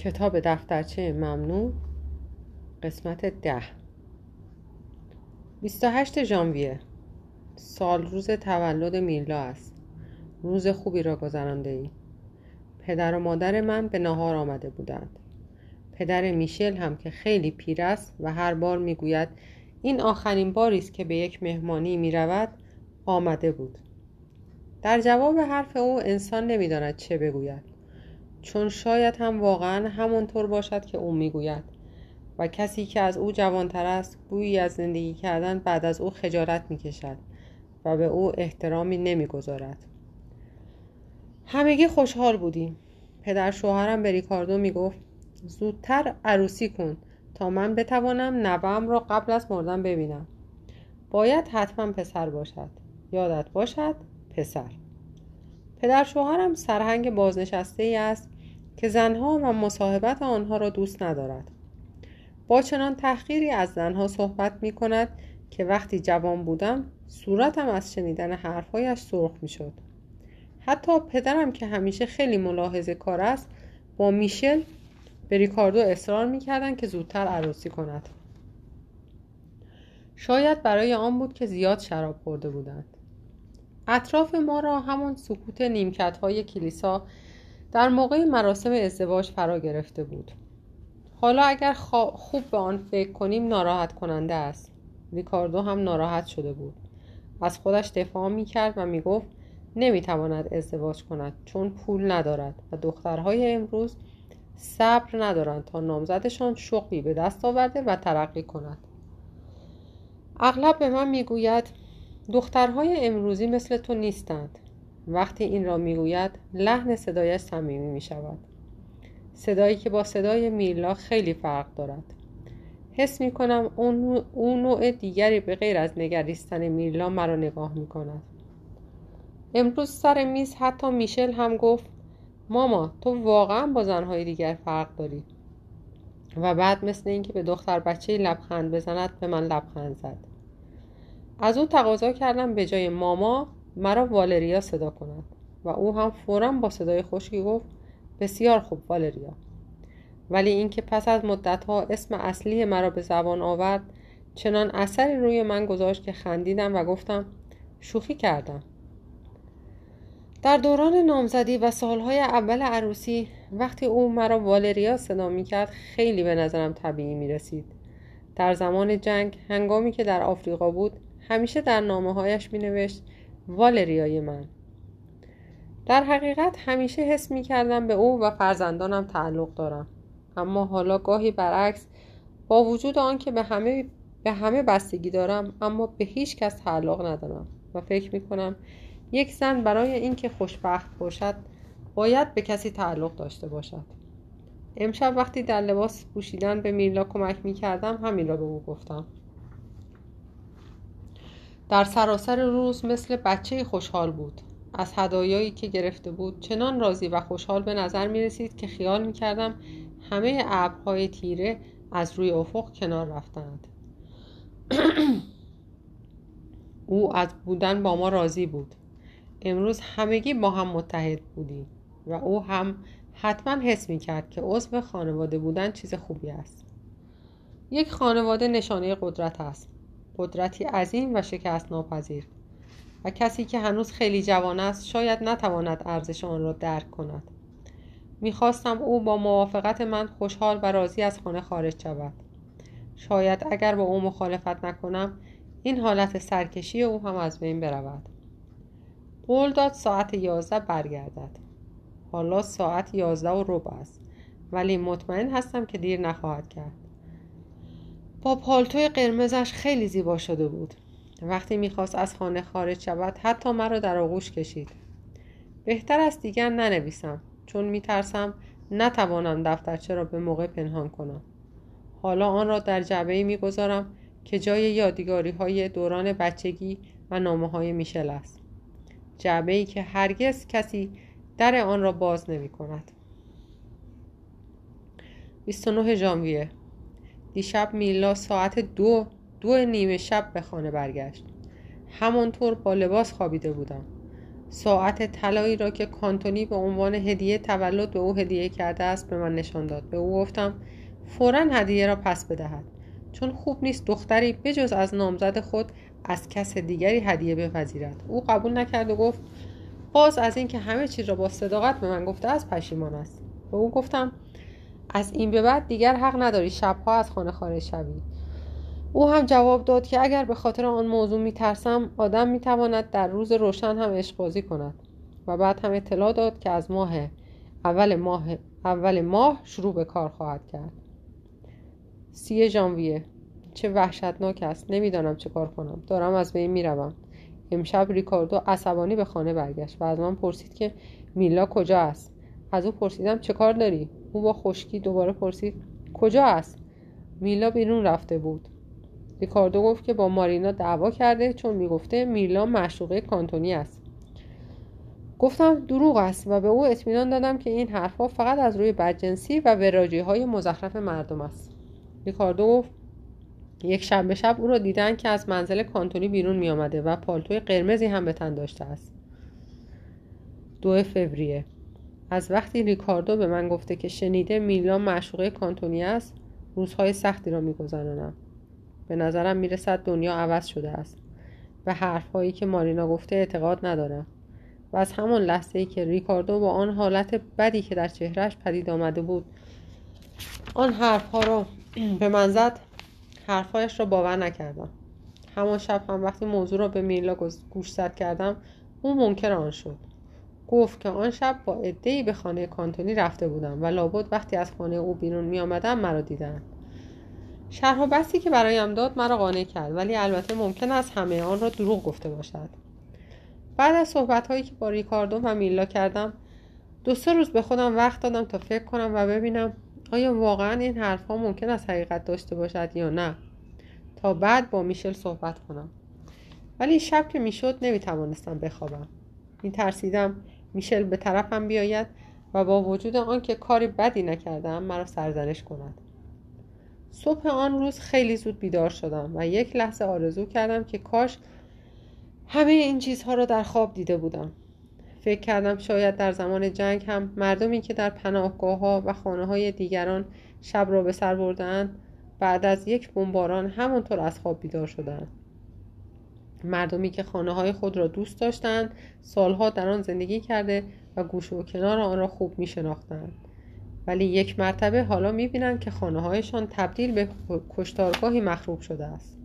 کتاب دفترچه ممنوع قسمت ده. 28 ژانویه. سال روز تولد میلا است. روز خوبی را گذرانده ای پدر و مادر من به نهار آمده بودند. پدر میشل هم که خیلی پیر است و هر بار می‌گوید این آخرین باری است که به یک مهمانی می‌رود آمده بود. در جواب حرف او انسان نمی‌داند چه بگوید. چون شاید هم واقعا همانطور باشد که او می‌گوید. و کسی که از او جوانتر است گویی از زندگی کردن بعد از او خجالت می‌کشد و به او احترامی نمی‌گذارد. همگی خوشحال بودیم. پدر شوهرم به ریکاردو می‌گفت زودتر عروسی کن تا من بتوانم نوام را قبل از مردن ببینم. باید حتما پسر باشد. یادت باشد پسر. پدر شوهرم سرهنگ بازنشسته ای است که زنها و مصاحبت آنها را دوست ندارد. با چنان تحقیری از زنها صحبت می کند که وقتی جوان بودم صورتم از شنیدن حرفهایش سرخ می شد. حتی پدرم که همیشه خیلی ملاحظه کار است با میشل به ریکاردو اصرار می کردن که زودتر عروسی کند. شاید برای آن بود که زیاد شراب خورده بودند. اطراف ما را همان سکوت نیمکت های کلیسا در موقع مراسم ازدواج فرا گرفته بود. حالا اگر خوب به آن فکر کنیم ناراحت کننده است. ریکاردو هم ناراحت شده بود. از خودش دفاع می کرد و می گفت نمی تواند ازدواج کند چون پول ندارد و دخترهای امروز صبر ندارند تا نامزدشان شغلی به دست آورده و ترقی کند. اغلب به من می‌گوید دخترهای امروزی مثل تو نیستند. وقتی این را می‌گوید لحن صدایش صمیمی می شود صدایی که با صدای میلا خیلی فرق دارد. حس می کنم اون نوع دیگری به غیر از نگریستن میلا مرا نگاه می کند امروز سر میز حتی میشل هم گفت ماما تو واقعا با زنهای دیگر فرق داری. و بعد مثل اینکه به دختر بچه لبخند بزند به من لبخند زد. از او تقاضا کردم به جای ماما مرا والریا صدا کند و او هم فورا با صدای خشکی گفت بسیار خوب والریا. ولی اینکه پس از مدتها اسم اصلی مرا به زبان آورد چنان اثری روی من گذاشت که خندیدم و گفتم شوخی کردم. در دوران نامزدی و سالهای اول عروسی وقتی او مرا والریا صدا می کرد خیلی به نظرم طبیعی می رسید در زمان جنگ هنگامی که در آفریقا بود همیشه در نامه هایش می نوشت والریای من. در حقیقت همیشه حس می کردم به او و فرزندانم تعلق دارم. اما حالا گاهی برعکس با وجود آنکه به همه به همه بستگی دارم اما به هیچ کس تعلق ندارم و فکر می کنم یک زن برای اینکه خوشبخت باشد باید به کسی تعلق داشته باشد. امشب وقتی در لباس پوشیدن به میلا کمک می کردم همین را به او گفتم. در سراسر روز مثل بچه خوشحال بود. از هدایایی که گرفته بود چنان راضی و خوشحال به نظر می رسید که خیال می کردم همه ابرهای تیره از روی افق کنار رفتند. او از بودن با ما راضی بود. امروز همگی با هم متحد بودیم و او هم حتما حس می کرد که عضو خانواده بودن چیز خوبی است. یک خانواده نشانه قدرت است. قدرتی عظیم و شکست ناپذیر و کسی که هنوز خیلی جوان است شاید نتواند ارزش آن را درک کند. می‌خواستم او با موافقت من خوشحال و راضی از خانه خارج شود. شاید اگر با او مخالفت نکنم این حالت سرکشی او هم از بین برود. قول داد ساعت یازده برگردد. حالا ساعت یازده و ربع است. ولی مطمئن هستم که دیر نخواهد کرد. با پالتوی قرمزش خیلی زیبا شده بود. وقتی می‌خواست از خانه خارج شود حتی مرا در آغوش کشید. بهتر است دیگر ننویسم چون میترسم نتوانم دفترچه را به موقع پنهان کنم. حالا آن را در جعبه می‌گذارم که جای یادگاری های دوران بچگی و نامه های میشل است. جعبه ای که هرگز کسی در آن را باز نمی کند 29 ژانویه. دیشب میلا ساعت دو دو نیمه شب به خانه برگشت. همانطور با لباس خوابیده بودم. ساعت طلایی را که کانتونی به عنوان هدیه تولد به او هدیه کرده است به من نشان داد. به او گفتم فورا هدیه را پس بدهد. چون خوب نیست دختری بجز از نامزد خود از کس دیگری هدیه بپذیرد. او قبول نکرد و گفت باز از اینکه همه چیز را با صداقت به من گفته است پشیمان است. به او گفتم از این به بعد دیگر حق نداری شبها از خانه خارج شوی. او هم جواب داد که اگر به خاطر آن موضوع میترسم آدم می‌تواند در روز روشن هم عشق کند. و بعد هم اطلاع داد که از ماه اول ماه اول ماه شروع به کار خواهد کرد. سی ژانویه. چه وحشتناک است. نمی‌دانم چه کار کنم. دارم از بین می‌روم. امشب ریکاردو عصبانی به خانه برگشت و از من پرسید که میلا کجا است. از او پرسیدم چه کار داری؟ او با خشکی دوباره پرسید کجا است میلا بیرون رفته بود. ریکاردو گفت که با مارینا دعوا کرده چون می‌گفته میلا معشوقه کانتونی است. گفتم دروغ است و به او اطمینان دادم که این حرفها فقط از روی بدجنسی و وراجی های مزخرف مردم است. ریکاردو گفت یک شب به شب او را دیدن که از منزل کانتونی بیرون می آمده و پالتوی قرمزی هم به تن داشته است. دو فوریه. از وقتی ریکاردو به من گفته که شنیده میلان معشوقه کانتونی است روزهای سختی را میگذرانم. به نظرم می‌رسد دنیا عوض شده است و حرفهایی که مارینا گفته اعتقاد ندارم و از همان لحظه ای که ریکاردو با آن حالت بدی که در چهرهش پدید آمده بود آن حرفها را به من زد حرفهایش را باور نکردم. همان شب هم وقتی موضوع را به میلا گوشزد کردم او منکر آن شد. گفت که آن شب با عدهای به خانه کانتونی رفته بودم و لابد وقتی از خانه او بیرون می آمدم مرا دیدن. شرح و بستی که برایم داد مرا قانع کرد ولی البته ممکن است همه آن را دروغ گفته باشد. بعد از صحبت هایی که با ریکاردو و میلا کردم دو سه روز به خودم وقت دادم تا فکر کنم و ببینم آیا واقعا این حرفها ممکن است حقیقت داشته باشد یا نه. تا بعد با میشل صحبت کنم. ولی شب که می‌شد نمی‌توانستم بخوابم. میترسیدم میشل به طرفم بیاید و با وجود آنکه کاری بدی نکردم مرا سرزنش کند. صبح آن روز خیلی زود بیدار شدم و یک لحظه آرزو کردم که کاش همه این چیزها را در خواب دیده بودم. فکر کردم شاید در زمان جنگ هم مردمی که در پناهگاه ها و خانه های دیگران شب را به سر بردن بعد از یک بمباران همانطور از خواب بیدار شدند مردمی که خانه های خود را دوست داشتند سالها در آن زندگی کرده و گوش و کنار آن را خوب می شناختند ولی یک مرتبه حالا می بینند که خانه هایشان تبدیل به کشتارگاهی مخروب شده است.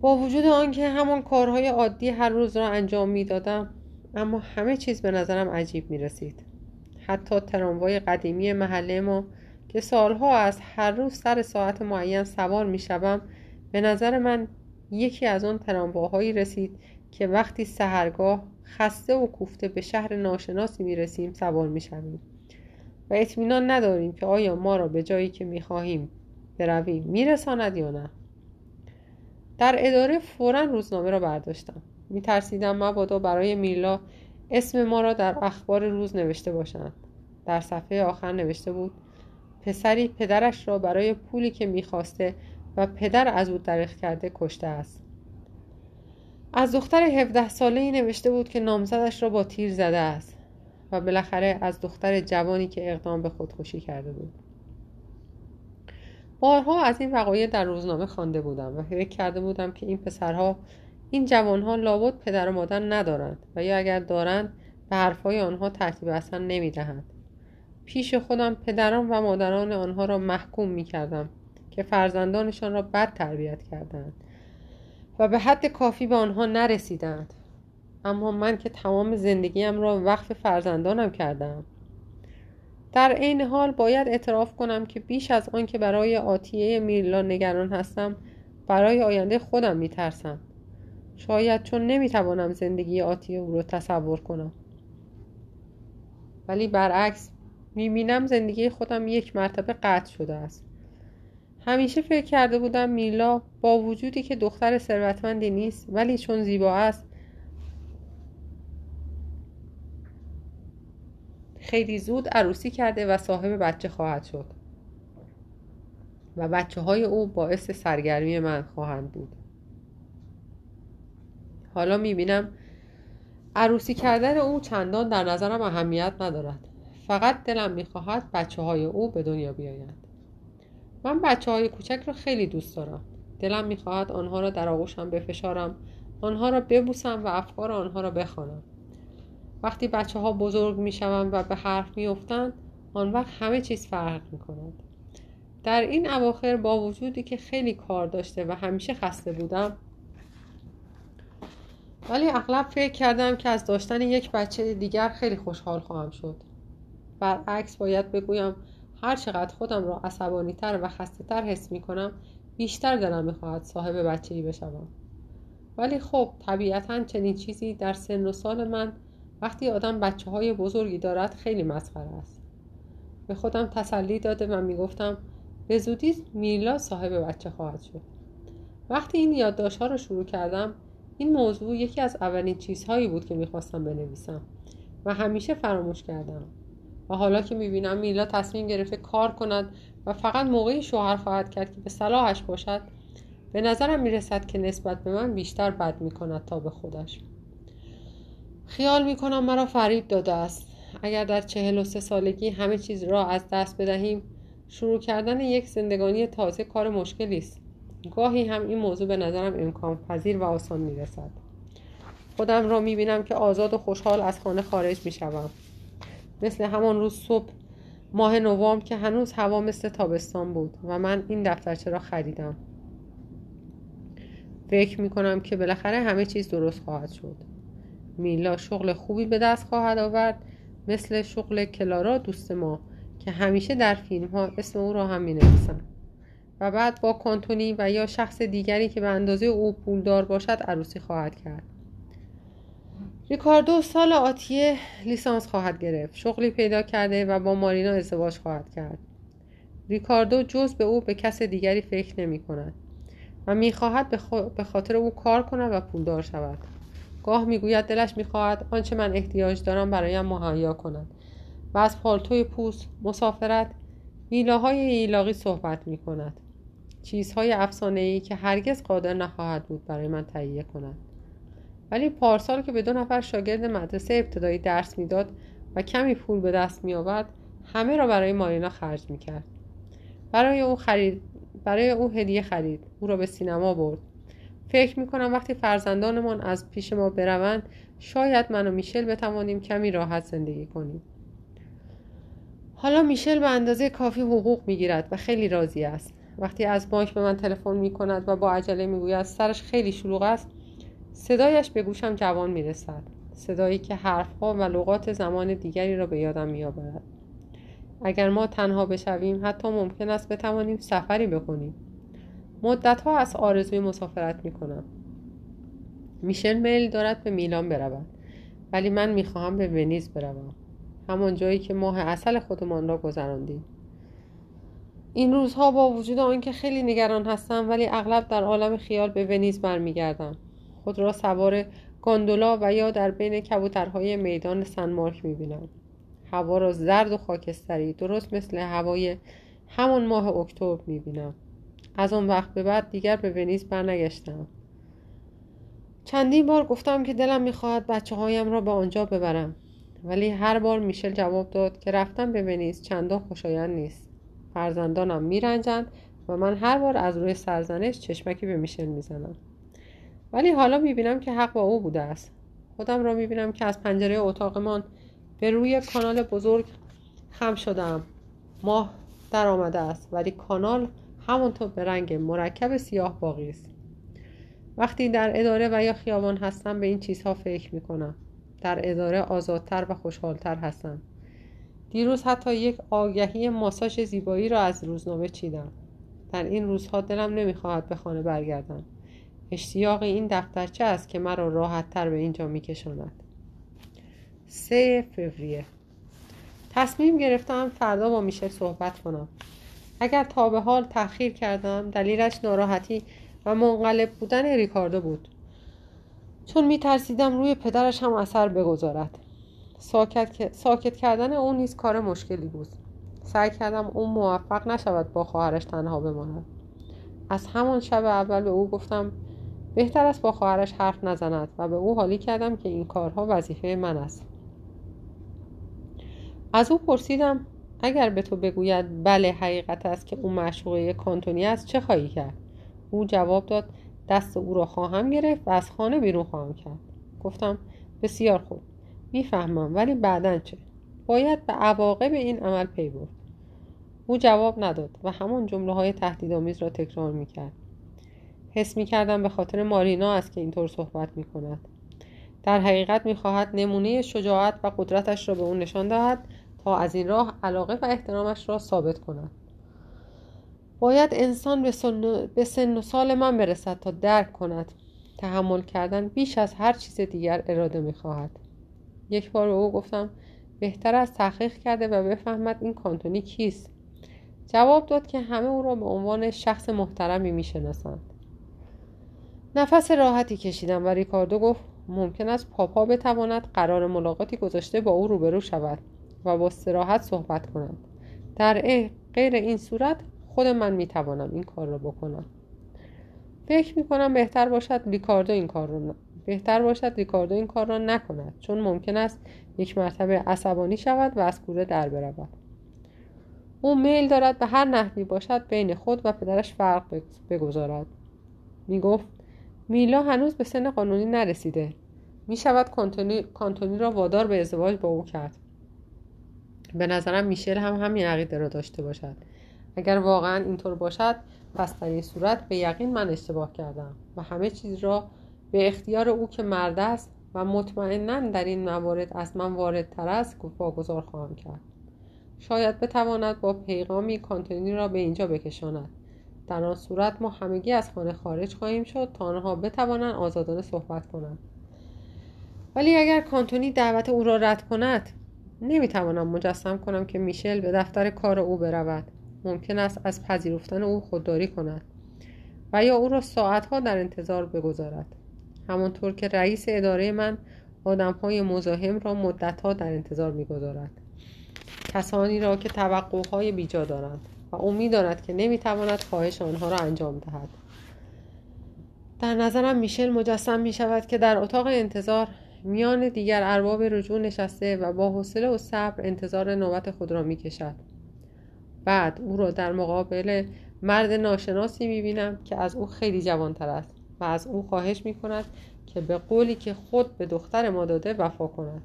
با وجود آنکه همان کارهای عادی هر روز را انجام می دادم اما همه چیز به نظرم عجیب می رسید حتی تراموای قدیمی محله ما که سالها از هر روز سر ساعت معین سوار می شوم به نظر من یکی از آن ترامواهایی رسید که وقتی سهرگاه خسته و کوفته به شهر ناشناسی می رسیم سوار می شویم و اطمینان نداریم که آیا ما را به جایی که می خواهیم برویم می رساند یا نه. در اداره فورا روزنامه را برداشتم. می ترسیدم مبادا برای میلا اسم ما را در اخبار روز نوشته باشند. در صفحه آخر نوشته بود پسری پدرش را برای پولی که می‌خواسته و پدر از او دریغ کرده کشته است. از دختر 17 ساله ای نوشته بود که نامزدش را با تیر زده است و بالاخره از دختر جوانی که اقدام به خودکشی کرده بود. بارها از این وقایع در روزنامه خوانده بودم و فکر کرده بودم که این پسرها این جوانها لابد پدر و مادر ندارند و یا اگر دارند به حرفهای آنها ترتیب اصلا نمی‌دهند. پیش خودم پدران و مادران آنها را محکوم می کردم که فرزندانشان را بد تربیت کردند و به حد کافی به آنها نرسیدند. اما من که تمام زندگیم را وقف فرزندانم کردم. در عین حال باید اعتراف کنم که بیش از آن که برای آتیه میرلا نگران هستم برای آینده خودم میترسم. شاید چون نمی‌توانم زندگی آتیه او را تصور کنم. ولی برعکس می‌بینم زندگی خودم یک مرتبه قطع شده است. همیشه فکر کرده بودم میلا با وجودی که دختر ثروتمندی نیست ولی چون زیبا است خیلی زود عروسی کرده و صاحب بچه خواهد شد. و بچه های او باعث سرگرمی من خواهند بود. حالا می‌بینم عروسی کردن او چندان در نظرم اهمیت ندارد. فقط دلم می‌خواهد بچه های او به دنیا بیایند. من بچه های کوچک را خیلی دوست دارم. دلم می‌خواهد آنها را در آغوشم بفشارم آنها را ببوسم و افکار آنها را بخوانم. وقتی بچه ها بزرگ می‌شوند و به حرف میافتند آن وقت همه چیز فرق می‌کند. در این اواخر با وجودی که خیلی کار داشته و همیشه خسته بودم ولی اغلب فکر کردم که از داشتن یک بچه دیگر خیلی خوشحال خواهم شد. برعکس باید بگویم هر چقدر خودم را عصبانی و خسته تر حس می کنم بیشتر دلم می‌خواهد صاحب بچه بشوم. ولی خب طبیعتا چنین چیزی در سن و سال من وقتی آدم بچه های بزرگی دارد خیلی مسخره است. به خودم تسلی داده و می‌گفتم به زودی میلا صاحب بچه خواهد شد. وقتی این یادداشت ها رو شروع کردم این موضوع یکی از اولین چیزهایی بود که می‌خواستم بنویسم و همیشه فراموش کردم. و حالا که می‌بینم میلا تصمیم گرفته کار کند و فقط موقعی شوهر خواهد کرد که به صلاحش باشد به نظرم می‌رسد که نسبت به من بیشتر بد می‌کند تا به خودش. خیال می‌کنم مرا فریب داده است. اگر در چهل و سه سالگی همه چیز را از دست بدهیم شروع کردن یک زندگانی تازه کار مشکلی است. گاهی هم این موضوع به نظرم امکان پذیر و آسان می رسد خودم را می بینم که آزاد و خوشحال از خانه خارج می شوم مثل همان روز صبح ماه نوام که هنوز هوا مثل تابستان بود و من این دفترچه را خریدم. فکر می کنم که بالاخره همه چیز درست خواهد شد. میلا شغل خوبی به دست خواهد آورد مثل شغل کلارا دوست ما که همیشه در فیلم ها اسم او را هم می نویسن. و بعد با کانتونی و یا شخص دیگری که به اندازه او پولدار باشد عروسی خواهد کرد. ریکاردو سال آتیه لیسانس خواهد گرفت. شغلی پیدا کرده و با مارینا ازدواج خواهد کرد. ریکاردو جز به او به کس دیگری فکر نمی کند و می‌خواهد به خاطر او کار کند و پولدار شود. گاه می‌گوید دلش می‌خواهد آنچه من احتیاج دارم برایم مهیا کند و از پالتوی پوست مسافرت میلاهای ایلاقی صحبت می کند. چیزهای افسانه ای که هرگز قادر نخواهد بود برای من تهیه کند. ولی پارسال که به دو نفر شاگرد مدرسه ابتدایی درس می‌داد و کمی پول به دست می آورد همه را برای مارینا خرج می کرد برای او خرید برای او هدیه خرید. او را به سینما برد. فکر می کنم وقتی فرزندانمان از پیش ما بروند شاید من و میشل بتوانیم کمی راحت زندگی کنیم. حالا میشل به اندازه کافی حقوق می‌گیرد و خیلی راضی است. وقتی از بانک به من تلفن می کند و با عجله می‌گوید سرش خیلی شلوغ است صدایش به گوشم جوان می رسد صدایی که حرفها و لغات زمان دیگری را به یادم می آورد اگر ما تنها بشویم حتی ممکن است بتوانیم سفری بکنیم. مدتها از آرزوی مسافرت می کنم میشل میل دارد به میلان برود ولی من می‌خواهم به ونیز بروم. همان جایی که ماه اصل خودمان را گذراندیم. این روزها با وجود آنکه خیلی نگران هستم ولی اغلب در عالم خیال به ونیز برمیگردم. خود را سوار گاندولا و یا در بین کبوترهای میدان سن مارک می‌بینم هوا را زرد و خاکستری درست مثل هوای همان ماه اکتبر می‌بینم. از آن وقت به بعد دیگر به ونیز برنگشتم. چندین بار گفتم که دلم می‌خواهد بچه هایم را به آنجا ببرم ولی هر بار میشل جواب داد که رفتن به ونیز چندان خوشایند نیست. فرزندانم میرنجند و من هر بار از روی سرزنش چشمکی به میشل می‌زنم. ولی حالا می‌بینم که حق با او بوده است. خودم را می‌بینم که از پنجره اتاقمان به روی کانال بزرگ خم شدم ماه در آمده است ولی کانال همانطور به رنگ مرکب سیاه باقی است. وقتی در اداره و یا خیابان هستم به این چیزها فکر می‌کنم. در اداره آزادتر و خوشحالتر هستم. دیروز حتی یک آگهی ماساژ زیبایی را از روزنامه چیدم. در این روزها دلم نمی‌خواهد به خانه برگردم. اشتیاق این دفترچه است که مرا راحت تر به اینجا میکشاند؟ سه فوریه تصمیم گرفتم فردا با میشه صحبت کنم. اگر تا به حال تأخیر کردم دلیلش ناراحتی و منقلب بودن ریکاردو بود. چون میترسیدم روی پدرش هم اثر بگذارد. ساکت, ساکت کردن او نیز کار مشکلی بود. سعی کردم او موفق نشود با خواهرش تنها بماند. از همان شب اول به او گفتم بهتر است با خواهرش حرف نزند و به او حالی کردم که این کارها وظیفه من است. از او پرسیدم اگر به تو بگوید بله حقیقت است که او معشوقه کانتونی است چه خواهی کرد؟ او جواب داد دست او را خواهم گرفت و از خانه بیرون خواهم کرد. گفتم بسیار خوب. می‌فهمم ولی بعدا چه؟ باید به عواقب این عمل پی برد. او جواب نداد و همان جمله های تهدیدآمیز را تکرار می‌کرد. حس می‌کردم به خاطر مارینا است که اینطور صحبت می‌کند. در حقیقت می‌خواهد نمونه شجاعت و قدرتش را به او نشان دهد تا از این راه علاقه و احترامش را ثابت کند. باید انسان به سن, به سن و سال من برسد تا درک کند. تحمل کردن بیش از هر چیز دیگر اراده می‌خواهد. یک بار به او گفتم بهتر از تحقیق کرده و بفهمد این کانتونی کیست. جواب داد که همه او را به عنوان شخص محترمی می‌شناسند. نفس راحتی کشیدم و ریکاردو گفت ممکن است پاپا بتواند قرار ملاقاتی گذاشته با او روبرو شود و با سراحت صحبت کنند در غیر این صورت خود من می‌توانم این کار را بکنم. فکر می‌کنم بهتر باشد ریکاردو این کار را بهتر باشد ریکاردو این کار را نکند چون ممکن است یک مرتبه عصبانی شود و از کوره در برود. او میل دارد به هر نحوی باشد بین خود و پدرش فرق بگذارد. می‌گفت میلا هنوز به سن قانونی نرسیده. می شود کانتونی, را وادار به ازدواج با او کرد. به نظرم میشل هم همین عقیده را داشته باشد. اگر واقعا اینطور باشد پس در این صورت به یقین من اشتباه کردم و همه چیز را به اختیار او که مرد است و مطمئنا در این موارد از من واردتر است واگذار خواهم کرد. شاید بتواند با پیغامی کانتونی را به اینجا بکشاند. در آن صورت ما همگی از خانه خارج خواهیم شد تا آنها بتوانند آزادانه صحبت کنند. ولی اگر کانتونی دعوت او را رد کند نمی‌توانم مجسم کنم که میشل به دفتر کار او برود. ممکن است از پذیرفتن او خودداری کند و یا او را ساعتها در انتظار بگذارد. همانطور که رئیس اداره من آدمهای مزاحم را مدتها در انتظار می‌گذارد. کسانی را که توقعهای بیجا دارند. و امید دارد که نمی‌تواند خواهش آنها را انجام دهد در نظرم میشل مجسم می شود که در اتاق انتظار میان دیگر ارباب رجوع نشسته و با حوصله و صبر انتظار نوبت خود را می کشد. بعد او را در مقابل مرد ناشناسی می بینم که از او خیلی جوانتر است و از او خواهش می کند که به قولی که خود به دختر ما داده وفا کند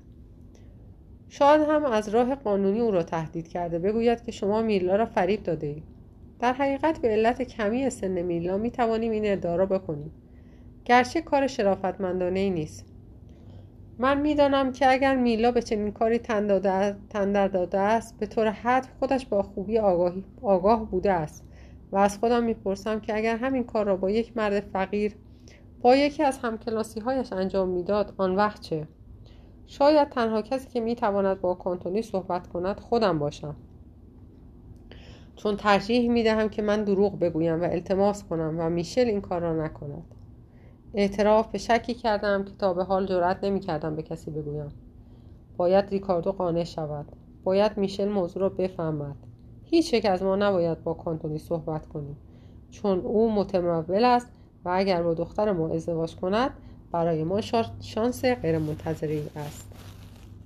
شاید هم از راه قانونی او را تهدید کرده. بگوید که شما میلا را فریب داده اید. در حقیقت به علت کمی سن میلا می توانیم این ادعا را بکنیم. گرچه کار شرافتمندانه ای نیست. من می‌دانم که اگر میلا به چنین کاری تندر داده است به طور حد خودش با خوبی آگاهی آگاه بوده است. و از خودم می‌پرسم که اگر همین کار را با یک مرد فقیر با یکی از همکلاسی هایش انجام می‌داد آن وقت چه؟ شاید تنها کسی که می‌تواند با کانتونی صحبت کند خودم باشم. چون ترجیح می‌دهم که من دروغ بگویم و التماس کنم و میشل این کار را نکند. اعتراف به شکی کردم که تا به حال جرأت نمی‌کردم به کسی بگویم. باید ریکاردو قانع شود. باید میشل موضوع را بفهمد. هیچ یک از ما نباید با کانتونی صحبت کنیم. چون او متمول است و اگر با دختر ما ازدواج کند برای ما شانس غیرمنتظری است.